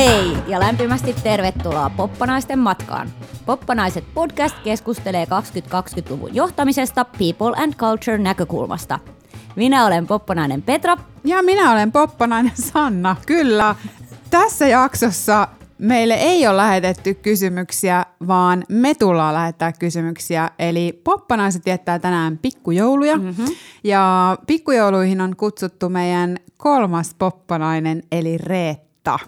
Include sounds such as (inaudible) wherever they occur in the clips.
hei ja lämpimästi tervetuloa Poppanaisten matkaan. Poppanaiset podcast keskustelee 2020-luvun johtamisesta People and Culture näkökulmasta. Minä olen Poppanainen Petra. Ja minä olen Poppanainen Sanna, kyllä. Tässä jaksossa meille ei ole lähetetty kysymyksiä, vaan me tullaan lähettää kysymyksiä. Eli poppanaiset viettää tänään pikkujouluja. Mm-hmm. Ja pikkujouluihin on kutsuttu meidän kolmas poppanainen, eli Reetta.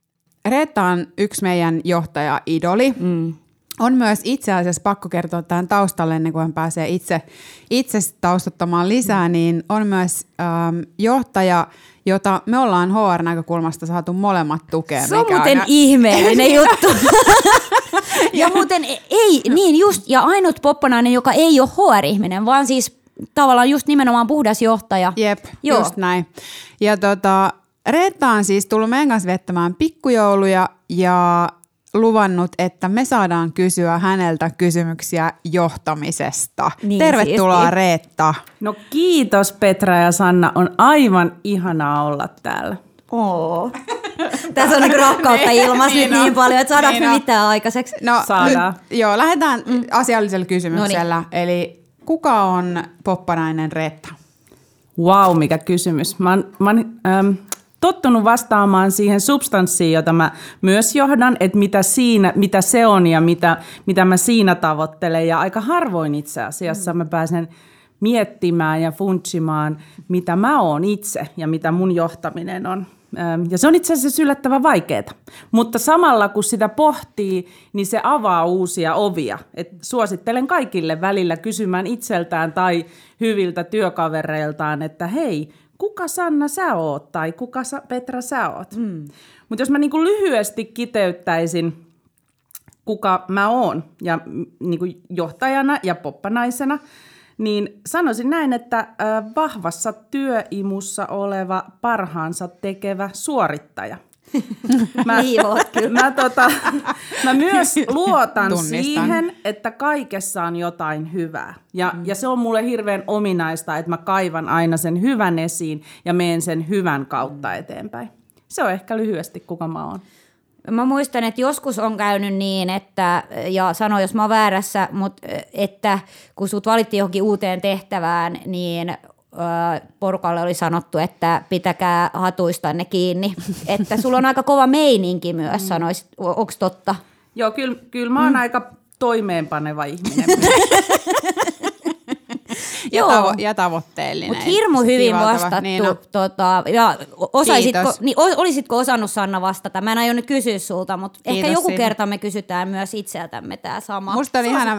Reetta on yksi meidän johtaja-idoli. Mm. On myös itse asiassa pakko kertoa tähän taustalle, ennen kuin hän pääsee itse, itse taustattamaan lisää, niin on myös ähm, johtaja, jota me ollaan HR-näkökulmasta saatu molemmat tukea. Se on muuten on... ihmeellinen (laughs) juttu. ja muuten ei, niin just, ja ainut poppanainen, joka ei ole HR-ihminen, vaan siis tavallaan just nimenomaan puhdas johtaja. Jep, Joo. just näin. Ja tota, Reetta on siis tullut meidän kanssa vettämään pikkujouluja ja luvannut, että me saadaan kysyä häneltä kysymyksiä johtamisesta. Niin, Tervetuloa siisti. Reetta. No kiitos Petra ja Sanna, on aivan ihanaa olla täällä. Oo. (laughs) Tässä on niin rakkautta niin, ilmassa niin, niin paljon, että saadaanko niin me mitään aikaiseksi? No, Saadaan. Joo, lähdetään mm. asiallisella kysymyksellä. Noniin. Eli kuka on poppanainen Reetta? Wow, mikä kysymys. Mä oon, mä oon, ähm, tottunut vastaamaan siihen substanssiin, jota mä myös johdan, että mitä, siinä, mitä se on ja mitä, mitä mä siinä tavoittelen. Ja aika harvoin itse asiassa mä pääsen miettimään ja funtsimaan, mitä mä oon itse ja mitä mun johtaminen on. Ja se on itse asiassa yllättävän vaikeaa. Mutta samalla kun sitä pohtii, niin se avaa uusia ovia. Et suosittelen kaikille välillä kysymään itseltään tai hyviltä työkavereiltaan, että hei, kuka Sanna sä oot tai kuka Petra sä oot. Mm. Mutta jos mä niinku lyhyesti kiteyttäisin, kuka mä oon ja niinku johtajana ja poppanaisena, niin sanoisin näin, että vahvassa työimussa oleva parhaansa tekevä suorittaja – Mä, niin oot, kyllä. Mä, tota, mä myös luotan Tunnistan. siihen, että kaikessa on jotain hyvää. Ja, mm. ja se on mulle hirveän ominaista, että mä kaivan aina sen hyvän esiin ja menen sen hyvän kautta mm. eteenpäin. Se on ehkä lyhyesti, kuka mä oon. Mä muistan, että joskus on käynyt niin, että, ja sano jos mä oon väärässä, mutta että kun sut valittiin johonkin uuteen tehtävään, niin porukalle oli sanottu, että pitäkää hatuistanne kiinni. (laughs) että sulla on aika kova meininki myös, mm. sanoisit. Onko totta? Joo, kyllä, kyllä mä oon mm. aika toimeenpaneva ihminen. (laughs) ja, tavo- ja tavoitteellinen. Mutta hirmu hyvin vastattu. Niin, no. tota, ja osaisitko, niin, olisitko osannut Sanna vastata? Mä en aio nyt kysyä sulta, mutta ehkä joku siitä. kerta me kysytään myös itseltämme tämä sama. Musta on ihana,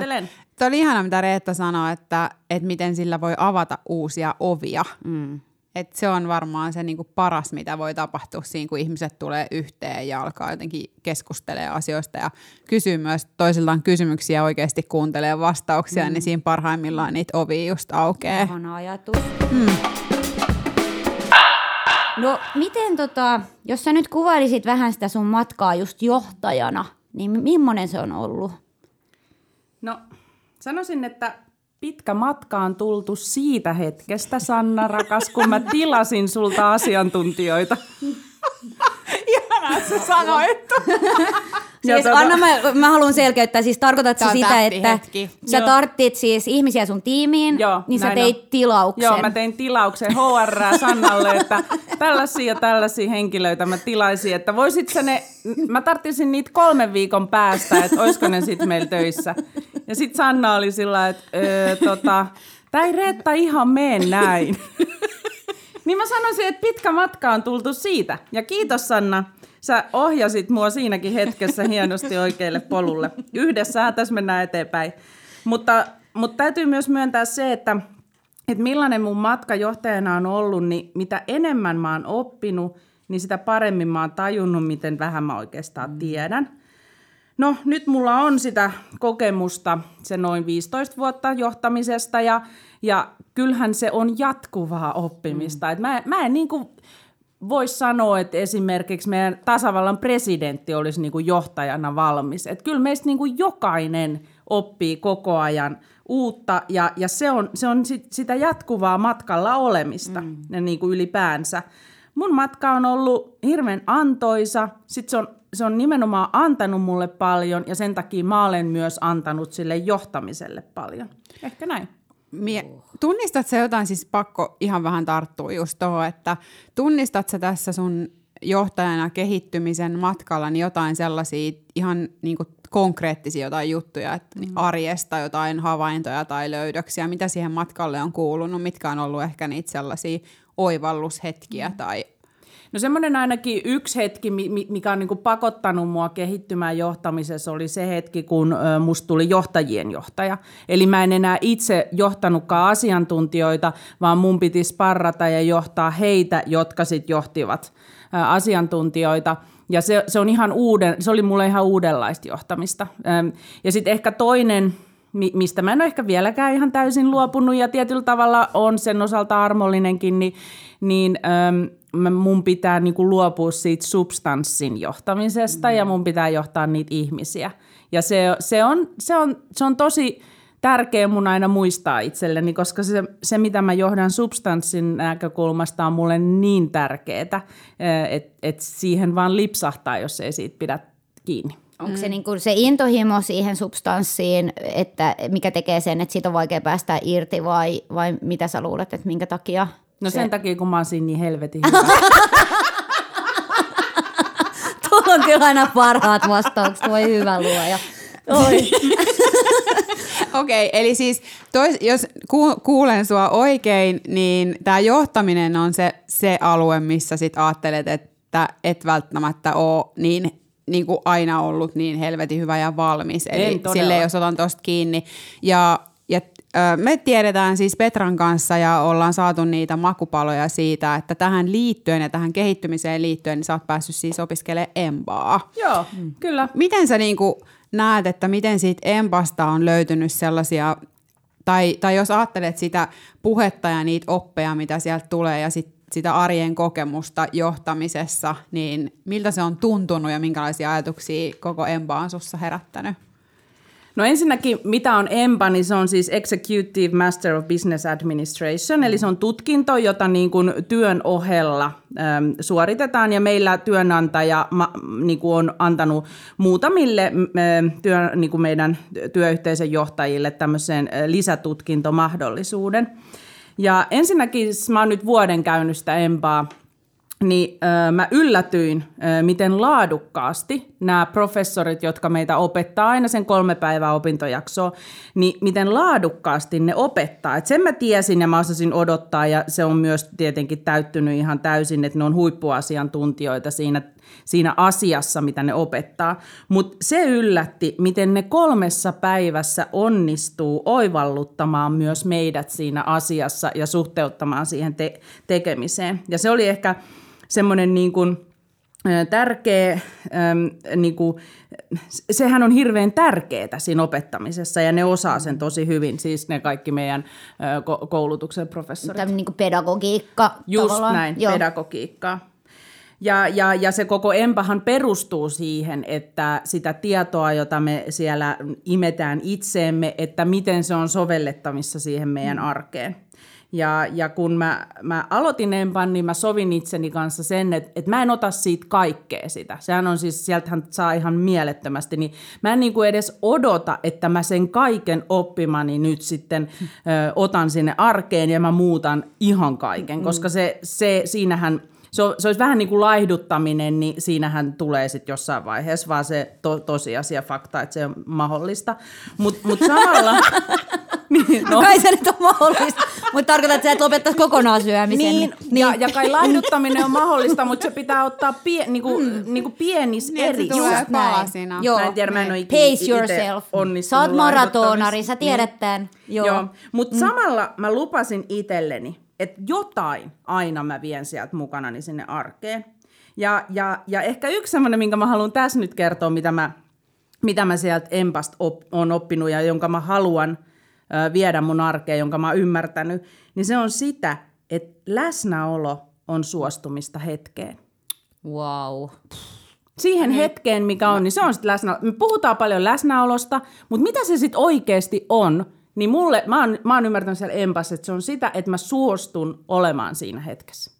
Tuo oli ihana, mitä Reetta sanoi, että, että miten sillä voi avata uusia ovia. Mm. Et se on varmaan se niinku paras, mitä voi tapahtua siinä, kun ihmiset tulee yhteen ja alkaa jotenkin keskustelemaan asioista ja kysyy myös toisiltaan kysymyksiä ja oikeasti kuuntelee vastauksia, mm. niin siinä parhaimmillaan niitä ovi just aukeaa. Ihana ajatus. Mm. No miten tota, jos sä nyt kuvailisit vähän sitä sun matkaa just johtajana, niin millainen se on ollut? No Sanoisin, että pitkä matka on tultu siitä hetkestä, Sanna rakas, kun mä tilasin sulta asiantuntijoita. Ihanaa, että sä sanoit. Siis tota... Anna, mä, mä haluan selkeyttää, siis tarkoitatko sitä, että hetki. sä Joo. tarttit siis ihmisiä sun tiimiin, Joo, niin sä teit on. tilauksen. Joo, mä tein tilauksen HR Sannalle, että tällaisia ja tällaisia henkilöitä mä tilaisin, että voisit sä ne, mä tarttisin niitä kolmen viikon päästä, että olisiko ne sitten meillä töissä. Ja sitten Sanna oli sillä että öö, tota, tää ei Reetta ihan mene näin. (laughs) niin mä sanoisin, että pitkä matka on tultu siitä. Ja kiitos Sanna sä ohjasit mua siinäkin hetkessä hienosti oikealle polulle. Yhdessä tässä mennään eteenpäin. Mutta, mutta täytyy myös myöntää se, että, että millainen mun matka johtajana on ollut, niin mitä enemmän mä oon oppinut, niin sitä paremmin mä oon tajunnut, miten vähän mä oikeastaan mm. tiedän. No nyt mulla on sitä kokemusta, se noin 15 vuotta johtamisesta ja, ja kyllähän se on jatkuvaa oppimista. Mm. Et mä, mä en niin kuin voisi sanoa, että esimerkiksi meidän tasavallan presidentti olisi niin kuin johtajana valmis. Että kyllä meistä niin kuin jokainen oppii koko ajan uutta ja, ja se on, se on sit, sitä jatkuvaa matkalla olemista mm. niin kuin ylipäänsä. Mun matka on ollut hirveän antoisa, sitten se on se on nimenomaan antanut mulle paljon ja sen takia mä olen myös antanut sille johtamiselle paljon. Ehkä näin. Mie, tunnistat sä jotain, siis pakko ihan vähän tarttua just tuohon, että tunnistat sä tässä sun johtajana kehittymisen matkalla niin jotain sellaisia ihan niin kuin konkreettisia jotain juttuja, että mm. arjesta jotain havaintoja tai löydöksiä, mitä siihen matkalle on kuulunut, mitkä on ollut ehkä niitä sellaisia oivallushetkiä mm. tai No semmoinen ainakin yksi hetki, mikä on niinku pakottanut mua kehittymään johtamisessa, oli se hetki, kun musta tuli johtajien johtaja. Eli mä en enää itse johtanutkaan asiantuntijoita, vaan mun piti sparrata ja johtaa heitä, jotka sitten johtivat asiantuntijoita. Ja se, se, on ihan uuden, se oli mulle ihan uudenlaista johtamista. Ja sitten ehkä toinen, mistä mä en ole ehkä vieläkään ihan täysin luopunut ja tietyllä tavalla on sen osalta armollinenkin, niin, niin mun pitää niin kuin luopua siitä substanssin johtamisesta mm. ja mun pitää johtaa niitä ihmisiä. Ja se, se, on, se, on, se on tosi tärkeä mun aina muistaa itselleni, koska se, se mitä mä johdan substanssin näkökulmasta on mulle niin tärkeää, että et, et siihen vaan lipsahtaa, jos ei siitä pidä kiinni. Onko se mm. niin kuin se intohimo siihen substanssiin, että mikä tekee sen, että siitä on vaikea päästä irti vai, vai mitä sä luulet, että minkä takia – No se... sen takia, kun mä oon siinä niin helvetin (laughs) hyvä. Tuolla on kyllä aina parhaat vastaukset, voi hyvä luoja. (laughs) Okei, okay, eli siis tois, jos ku, kuulen sua oikein, niin tämä johtaminen on se, se alue, missä sit ajattelet, että et välttämättä ole niin, niin kuin aina ollut niin helvetin hyvä ja valmis. Eli sille jos otan tuosta kiinni. Ja ja me tiedetään siis Petran kanssa ja ollaan saatu niitä makupaloja siitä, että tähän liittyen ja tähän kehittymiseen liittyen niin sä oot päässyt siis opiskelemaan empaa. Joo, mm. kyllä. Miten sä niin näet, että miten siitä empasta on löytynyt sellaisia, tai, tai jos ajattelet sitä puhetta ja niitä oppeja, mitä sieltä tulee ja sit sitä arjen kokemusta johtamisessa, niin miltä se on tuntunut ja minkälaisia ajatuksia koko empa on sussa herättänyt? No ensinnäkin, mitä on EMPA, niin se on siis Executive Master of Business Administration, eli se on tutkinto, jota niin kuin työn ohella äm, suoritetaan, ja meillä työnantaja ma, niin kuin on antanut muutamille äh, työ, niin kuin meidän työyhteisön johtajille tämmöisen lisätutkintomahdollisuuden. Ja ensinnäkin mä oon nyt vuoden käynyt sitä EMPAa niin äh, mä yllätyin, äh, miten laadukkaasti nämä professorit, jotka meitä opettaa aina sen kolme päivää opintojaksoa, niin miten laadukkaasti ne opettaa. Et sen mä tiesin ja mä osasin odottaa ja se on myös tietenkin täyttynyt ihan täysin, että ne on huippuasiantuntijoita siinä, siinä asiassa, mitä ne opettaa. Mutta se yllätti, miten ne kolmessa päivässä onnistuu oivalluttamaan myös meidät siinä asiassa ja suhteuttamaan siihen te- tekemiseen. Ja se oli ehkä semmoinen niin kuin, tärkeä, niin kuin, sehän on hirveän tärkeää siinä opettamisessa ja ne osaa sen tosi hyvin, siis ne kaikki meidän koulutuksen professorit. Tämä niin kuin pedagogiikka Just tavallaan. näin, Joo. pedagogiikka. Ja, ja, ja se koko empahan perustuu siihen, että sitä tietoa, jota me siellä imetään itseemme, että miten se on sovellettavissa siihen meidän arkeen. Ja, ja kun mä, mä aloitin Empan, niin mä sovin itseni kanssa sen, että, että mä en ota siitä kaikkea sitä. Sehän on siis, sieltähän saa ihan mielettömästi. Niin mä en niin kuin edes odota, että mä sen kaiken oppimani nyt sitten ö, otan sinne arkeen ja mä muutan ihan kaiken. Mm. Koska se, se siinähän se, on, se olisi vähän niin kuin laihduttaminen, niin siinähän tulee sitten jossain vaiheessa vaan se to, tosiasia, fakta, että se on mahdollista. Mutta mut samalla... (laughs) niin, no. Kai se nyt on mahdollista, mutta tarkoitat, että sä et lopettaisi kokonaan syömisen. Niin, niin. Ja, ja kai laihduttaminen on mahdollista, mutta se pitää ottaa pie, niinku, mm. niinku pienis niin, eri. Just näin. Joo, mä en tiedä, mä en ole Pace yourself. Sä oot maratonari, sä tiedät niin. tämän. Joo. Joo. Mutta mm. samalla mä lupasin itselleni, että jotain aina mä vien sieltä mukanani sinne arkeen. Ja, ja, ja ehkä yksi semmoinen, minkä mä haluan tässä nyt kertoa, mitä mä, mitä mä sieltä Empast op, on oppinut ja jonka mä haluan viedä mun arkeen, jonka mä oon ymmärtänyt, niin se on sitä, että läsnäolo on suostumista hetkeen. Wow. Siihen mm. hetkeen, mikä on, niin se on sitten läsnä. Me puhutaan paljon läsnäolosta, mutta mitä se sitten oikeasti on, niin mulle, mä oon, mä oon ymmärtänyt siellä empas, että se on sitä, että mä suostun olemaan siinä hetkessä.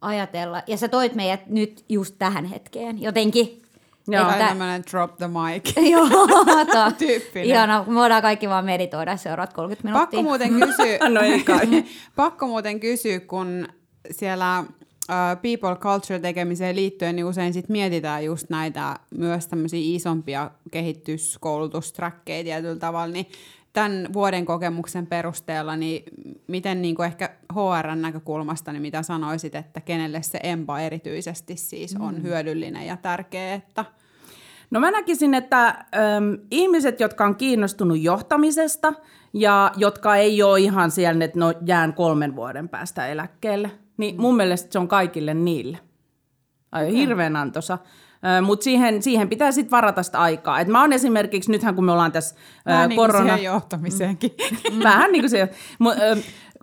Ajatella. Ja sä toit meidät nyt just tähän hetkeen. Jotenkin Joo. Että, tämmöinen drop the mic. (laughs) joo, (laughs) to, Tyyppinen. ihana, me voidaan kaikki vaan meditoida seuraavat 30 minuuttia. Pakko muuten kysyä, (laughs) No ei kai. pakko muuten kysyä, kun siellä people culture tekemiseen liittyen niin usein sit mietitään just näitä myös tämmöisiä isompia kehityskoulutustrakkeja tietyllä tavalla, niin tämän vuoden kokemuksen perusteella, niin miten niin kuin ehkä HRn näkökulmasta, niin mitä sanoisit, että kenelle se EMPA erityisesti siis on hyödyllinen ja tärkeä, että No mä näkisin, että äm, ihmiset, jotka on kiinnostunut johtamisesta ja jotka ei ole ihan siellä, että no jään kolmen vuoden päästä eläkkeelle, niin mun mielestä se on kaikille niille. Ai, hirveän antoisa. Mutta siihen, siihen pitää sitten varata sitä aikaa. Et mä oon esimerkiksi, nythän kun me ollaan tässä ää, vähän niin kuin korona... siihen johtamiseenkin. (laughs) Vähän niin kuin se.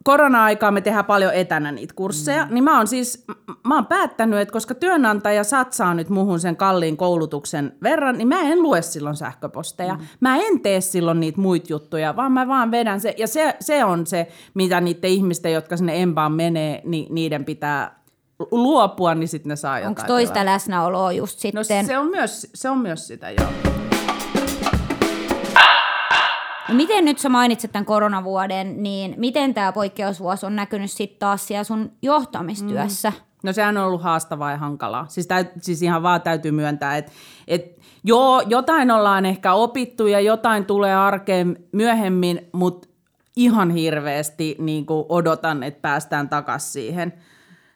Korona-aikaa me tehdään paljon etänä niitä kursseja, mm. niin mä oon siis, mä oon päättänyt, että koska työnantaja satsaa nyt muhun sen kalliin koulutuksen verran, niin mä en lue silloin sähköposteja. Mm. Mä en tee silloin niitä muita juttuja, vaan mä vaan vedän se, ja se, se on se, mitä niiden ihmisten, jotka sinne empaan menee, niin niiden pitää luopua, niin sitten ne saa jotain. Onko toista pelaa. läsnäoloa just No sitten? se on, myös, se on myös sitä, joo. No miten nyt sä mainitsit tämän koronavuoden, niin miten tämä poikkeusvuosi on näkynyt sitten taas siellä sun johtamistyössä? Mm. No sehän on ollut haastavaa ja hankalaa. Siis, täyt, siis ihan vaan täytyy myöntää, että et joo, jotain ollaan ehkä opittu ja jotain tulee arkeen myöhemmin, mutta ihan hirveästi niin odotan, että päästään takaisin siihen,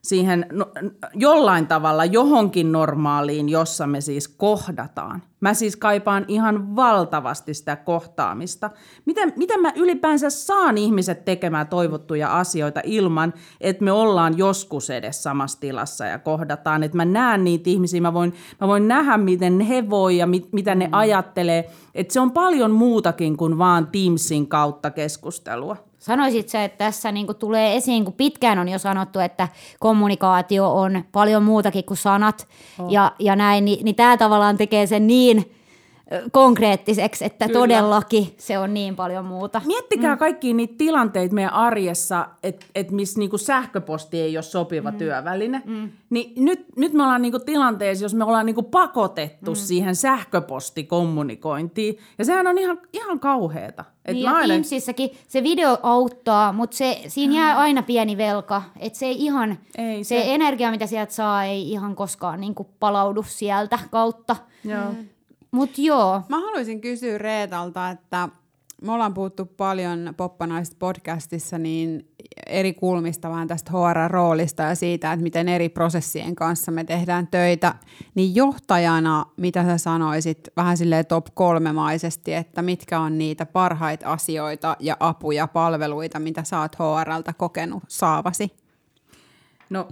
siihen no, jollain tavalla johonkin normaaliin, jossa me siis kohdataan. Mä siis kaipaan ihan valtavasti sitä kohtaamista. Miten, miten mä ylipäänsä saan ihmiset tekemään toivottuja asioita ilman, että me ollaan joskus edes samassa tilassa ja kohdataan. Että mä näen niitä ihmisiä, mä voin, mä voin nähdä, miten he voi ja mit, mitä ne ajattelee. Että se on paljon muutakin kuin vaan Teamsin kautta keskustelua. Sanoisit sä, että tässä niinku tulee esiin, kun pitkään on jo sanottu, että kommunikaatio on paljon muutakin kuin sanat oh. ja, ja näin, niin, niin tämä tavallaan tekee sen niin konkreettiseksi, että Kyllä. Todellakin se on niin paljon muuta. Miettikää mm. kaikkia niitä tilanteita meidän arjessa, että et missä niinku sähköposti ei ole sopiva mm. työväline. Mm. Niin nyt, nyt me ollaan niinku tilanteessa, jos me ollaan niinku pakotettu mm. siihen sähköpostikommunikointiin. Ja sehän on ihan, ihan kauheeta. Et Niin aina- Teamsissakin se video auttaa, mutta se, siinä jää aina pieni velka. Että se ei ihan, Ei se, se. energia, mitä sieltä saa, ei ihan koskaan niinku palaudu sieltä kautta. Joo. Mutta joo, Mä haluaisin kysyä Reetalta, että me ollaan puhuttu paljon Poppanaiset podcastissa niin eri kulmista vähän tästä HR-roolista ja siitä, että miten eri prosessien kanssa me tehdään töitä. Niin johtajana, mitä sä sanoisit vähän silleen top kolmemaisesti, että mitkä on niitä parhaita asioita ja apuja, palveluita, mitä sä oot HRltä kokenut saavasi? No,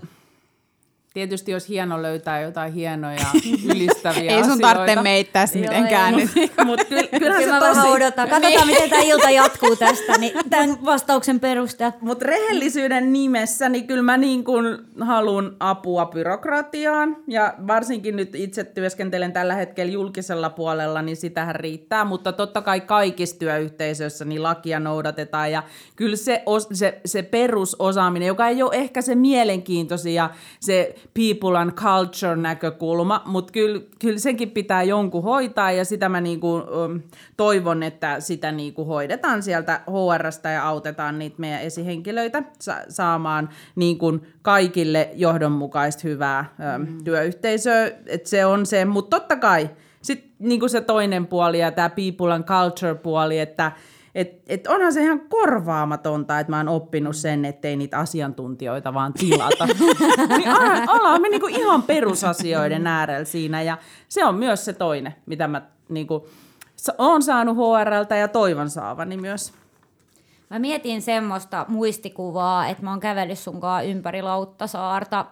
tietysti olisi hieno löytää jotain hienoja (laughs) ylistäviä Ei sun asioita. tarvitse meitä tässä mitenkään (laughs) nyt. Mutta kyllä, kyllähän kyllä se mä vähän tosi... odotan. Katsotaan, miten tämä ilta jatkuu tästä, niin (laughs) tämän vastauksen perusteella. Mutta rehellisyyden nimessä, niin kyllä mä niin kuin haluan apua byrokratiaan. Ja varsinkin nyt itse työskentelen tällä hetkellä julkisella puolella, niin sitähän riittää. Mutta totta kai kaikissa työyhteisöissä niin lakia noudatetaan. Ja kyllä se, os, se, se perusosaaminen, joka ei ole ehkä se mielenkiintoisin ja se people and culture näkökulma, mutta kyllä, kyllä senkin pitää jonkun hoitaa. Ja sitä mä niin kuin, um, toivon, että sitä niin kuin hoidetaan sieltä HRstä ja autetaan niitä meidän esihenkilöitä sa- saamaan niin kuin kaikille johdonmukaista hyvää mm. työyhteisöä. Et se on se, mutta totta kai sitten niin kuin se toinen puoli ja tämä people and culture puoli, että et, et onhan se ihan korvaamatonta, että mä oon oppinut sen, ettei niitä asiantuntijoita vaan tilata. (laughs) niin ollaan- me niinku ihan perusasioiden äärellä siinä ja se on myös se toinen, mitä mä niinku, oon saanut HRltä ja toivon saavani myös. Mä mietin semmoista muistikuvaa, että mä oon kävellyt sunkaan ympäri Lauttasaarta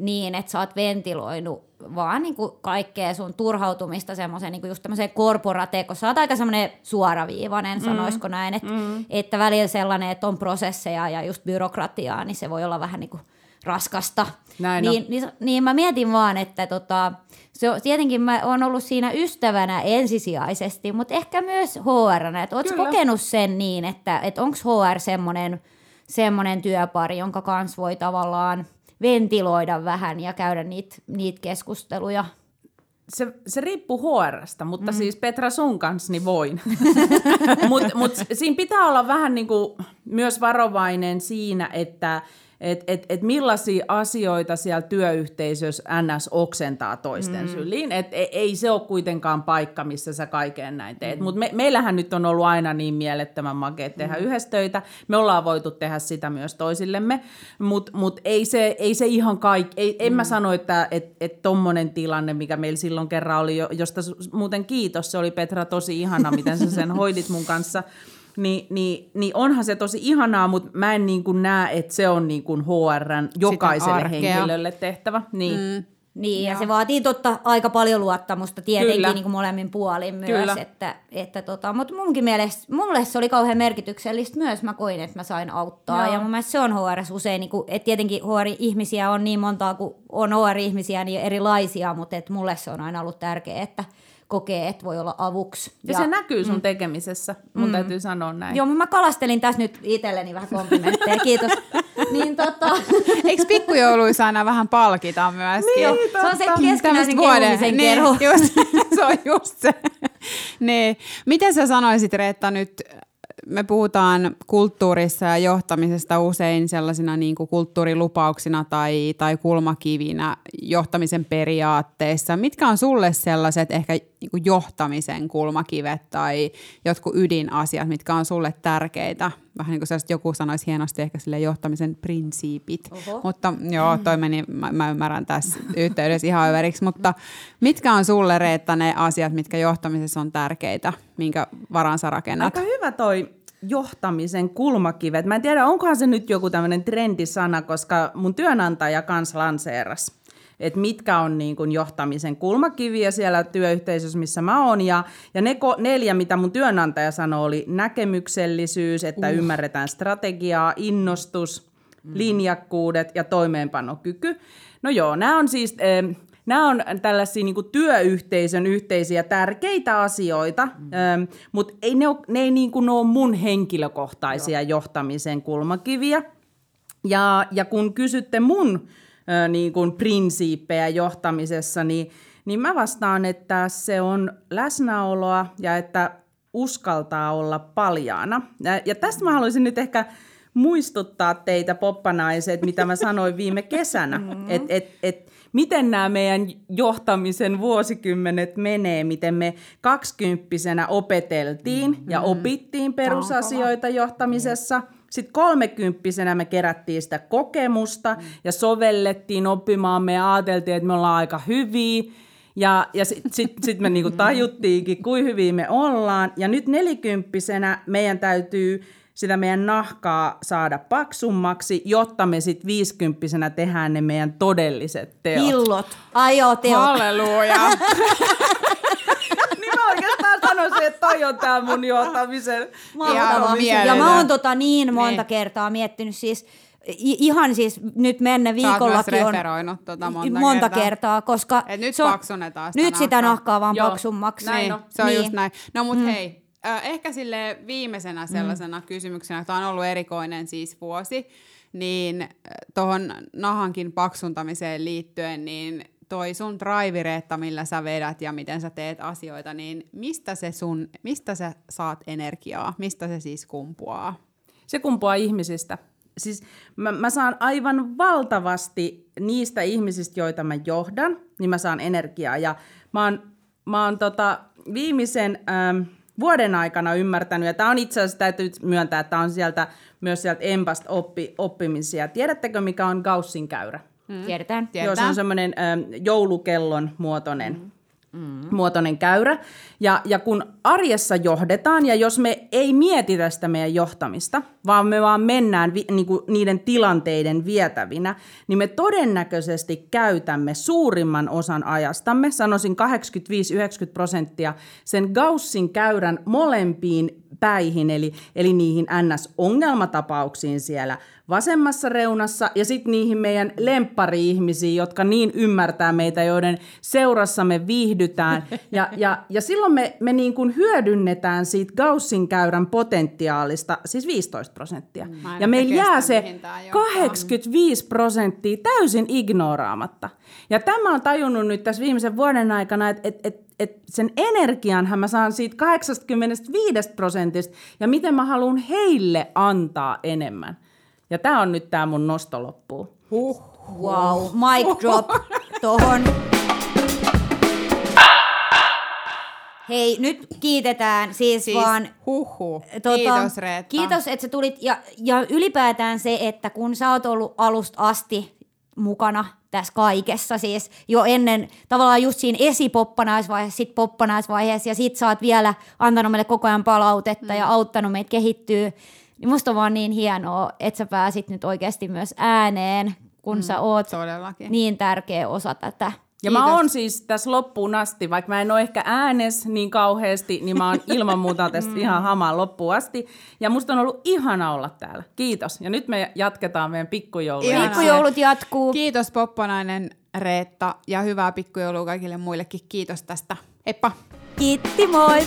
niin, että sä oot ventiloinut vaan niin kuin kaikkea sun turhautumista semmoiseen niin just tämmöiseen korporateen, kun sä oot aika semmoinen suoraviivainen, mm. sanoisiko näin, että, mm. että välillä sellainen, että on prosesseja ja just byrokratiaa, niin se voi olla vähän niin kuin raskasta. Näin niin, niin, niin mä mietin vaan, että tota, se on, tietenkin mä oon ollut siinä ystävänä ensisijaisesti, mutta ehkä myös HR, että ootko kokenut sen niin, että, että onko HR semmoinen, semmoinen työpari, jonka kanssa voi tavallaan ventiloida vähän ja käydä niitä niit keskusteluja. se, se riippuu HRstä, mutta mm. siis Petra sun kanssa niin voin. (laughs) Mutta mut siinä pitää olla vähän niin kuin myös varovainen siinä, että että et, et millaisia asioita siellä työyhteisössä NS oksentaa toisten mm. syliin. Et ei, ei se ole kuitenkaan paikka, missä sä kaiken näin teet. Mm. Mutta me, meillähän nyt on ollut aina niin mielettömän makea tehdä mm. yhdessä töitä. Me ollaan voitu tehdä sitä myös toisillemme, mutta mut ei, se, ei se ihan kaikki. Ei, en mm. mä sano, että et, et tommonen tilanne, mikä meillä silloin kerran oli, josta muuten kiitos, se oli Petra tosi ihana, miten sä sen (laughs) hoidit mun kanssa – niin, niin, niin onhan se tosi ihanaa, mutta mä en niin kuin näe, että se on niin kuin HRn jokaiselle henkilölle tehtävä. Niin. Mm. Niin, ja. ja se vaatii totta aika paljon luottamusta tietenkin niin kuin molemmin puolin myös. Kyllä. Että, että tota, mutta munkin mielestä, mulle se oli kauhean merkityksellistä myös. Mä koin, että mä sain auttaa. Joo. Ja mun mielestä se on HR usein, niin kuin, että tietenkin HR-ihmisiä on niin montaa kuin on HR-ihmisiä, niin erilaisia, mutta että mulle se on aina ollut tärkeää, että kokee, että voi olla avuksi. Ja, ja se näkyy sun mm. tekemisessä, mun mm. täytyy sanoa näin. Joo, mä kalastelin tässä nyt itselleni vähän komplimentteja, kiitos. (laughs) niin tota... Eikö pikkujouluissa aina vähän palkita myös? Niin, Joo, se on se keskinäisen kehumisen niin, kerho. Just, (laughs) se on just se. niin. Miten sä sanoisit, Reetta, nyt me puhutaan kulttuurissa ja johtamisesta usein sellaisina niin kuin kulttuurilupauksina tai, tai kulmakivinä johtamisen periaatteissa. Mitkä on sulle sellaiset ehkä niin kuin johtamisen kulmakivet tai jotkut ydinasiat, mitkä on sulle tärkeitä? Vähän niin kuin joku sanoisi hienosti ehkä sille johtamisen prinsiipit. Oho. Mutta joo, toi meni, mä, mä ymmärrän tässä yhteydessä ihan överiksi. Mutta mitkä on sulle Reetta ne asiat, mitkä johtamisessa on tärkeitä, minkä varansa rakennat? Aika hyvä toi johtamisen kulmakivet. Mä en tiedä, onkohan se nyt joku tämmöinen trendisana, koska mun työnantaja kanssa lanseeras että mitkä on niin kuin johtamisen kulmakiviä siellä työyhteisössä, missä mä oon. Ja, ja ne ko- neljä, mitä mun työnantaja sanoi, oli näkemyksellisyys, että uh. ymmärretään strategiaa, innostus, mm. linjakkuudet ja toimeenpanokyky. No joo, nämä on siis... Eh, Nämä on tällaisia niin työyhteisön yhteisiä tärkeitä asioita, mm. ähm, mutta ei ne, ole, ne ei niin kuin ole mun henkilökohtaisia Joo. johtamisen kulmakiviä. Ja, ja kun kysytte mun niin kuin prinsiippejä johtamisessa, niin, niin mä vastaan, että se on läsnäoloa ja että uskaltaa olla paljaana. Ja, ja tästä mä haluaisin nyt ehkä muistuttaa teitä poppanaiset, mitä mä sanoin viime kesänä, (laughs) mm-hmm. että et, et, miten nämä meidän johtamisen vuosikymmenet menee, miten me kaksikymppisenä opeteltiin mm-hmm. ja opittiin perusasioita johtamisessa. Sitten kolmekymppisenä me kerättiin sitä kokemusta mm. ja sovellettiin oppimaan. Me ajateltiin, että me ollaan aika hyviä. Ja, ja sitten sit, sit me niinku tajuttiinkin, kuin hyviä me ollaan. Ja nyt nelikymppisenä meidän täytyy sitä meidän nahkaa saada paksummaksi, jotta me sitten viisikymppisenä tehdään ne meidän todelliset teot. Hillot. Ai joo, teot. Halleluja. (laughs) niin sanoisin, että toi on tää mun johtamisen. Mahtavaa. Ja mä oon tota niin monta niin. kertaa miettinyt siis, ihan siis nyt mennä viikollakin on tota monta, monta kertaa. kertaa, koska Et nyt se on, sitä Nyt sitä nahkaa vaan Joo. paksummaksi. Näin, niin, no. se on niin. just näin. No mut mm. hei, Äh, ehkä sille viimeisenä sellaisena mm. kysymyksenä, tämä on ollut erikoinen siis vuosi, niin tuohon nahankin paksuntamiseen liittyen, niin toi sun drive millä sä vedät ja miten sä teet asioita, niin mistä se sun, mistä sä saat energiaa? Mistä se siis kumpuaa? Se kumpuaa ihmisistä. Siis mä, mä saan aivan valtavasti niistä ihmisistä, joita mä johdan, niin mä saan energiaa. Ja mä oon, mä oon tota, viimeisen... Ähm, vuoden aikana ymmärtänyt, ja tämä on itse asiassa, täytyy myöntää, että on sieltä, myös sieltä Empast oppi, oppimisia. Tiedättekö, mikä on Gaussin käyrä? Mm. Tiedetään. Joo, se on semmoinen äh, joulukellon muotoinen. Mm mm. muotoinen käyrä. Ja, ja kun arjessa johdetaan, ja jos me ei mietitä sitä meidän johtamista, vaan me vaan mennään vi, niinku, niiden tilanteiden vietävinä, niin me todennäköisesti käytämme suurimman osan ajastamme, sanoisin 85-90 prosenttia, sen Gaussin käyrän molempiin päihin, eli, eli niihin NS-ongelmatapauksiin siellä vasemmassa reunassa ja sitten niihin meidän lemppari-ihmisiin, jotka niin ymmärtää meitä, joiden seurassa me viihdytään. (laughs) Ja, ja, ja silloin me, me niin kuin hyödynnetään siitä Gaussin käyrän potentiaalista, siis 15 prosenttia. Mm. Ja meillä jää se mihin tää johtaa. 85 prosenttia täysin ignoraamatta. Ja tämä on tajunnut nyt tässä viimeisen vuoden aikana, että et, et, et sen energianhan mä saan siitä 85 prosentista, ja miten mä haluan heille antaa enemmän. Ja tämä on nyt tämä mun nosto loppuun. Huh. Wow, mic drop tohon. Hei, nyt kiitetään siis, Siis vaan huhu. Tota, Kiitos Reetta. Kiitos, että sä tulit. Ja, ja ylipäätään se, että kun sä oot ollut alusta asti mukana tässä kaikessa, siis jo ennen tavallaan just siinä esipoppanaisvaiheessa, sit poppanaisvaiheessa, ja sit sä oot vielä antanut meille koko ajan palautetta mm. ja auttanut meitä kehittyä, niin musta on vaan niin hienoa, että sä pääsit nyt oikeasti myös ääneen, kun mm, sä oot Todellakin. niin tärkeä osa tätä. Ja mä oon siis tässä loppuun asti, vaikka mä en ole ehkä äänes niin kauheasti, niin mä oon ilman muuta (laughs) tästä ihan hamaan loppuun asti. Ja musta on ollut ihana olla täällä. Kiitos. Ja nyt me jatketaan meidän pikkujouluja. Pikkujoulut jatkuu. Kiitos Poppanainen Reetta ja hyvää pikkujoulua kaikille muillekin. Kiitos tästä. Heippa! Kiitti, moi!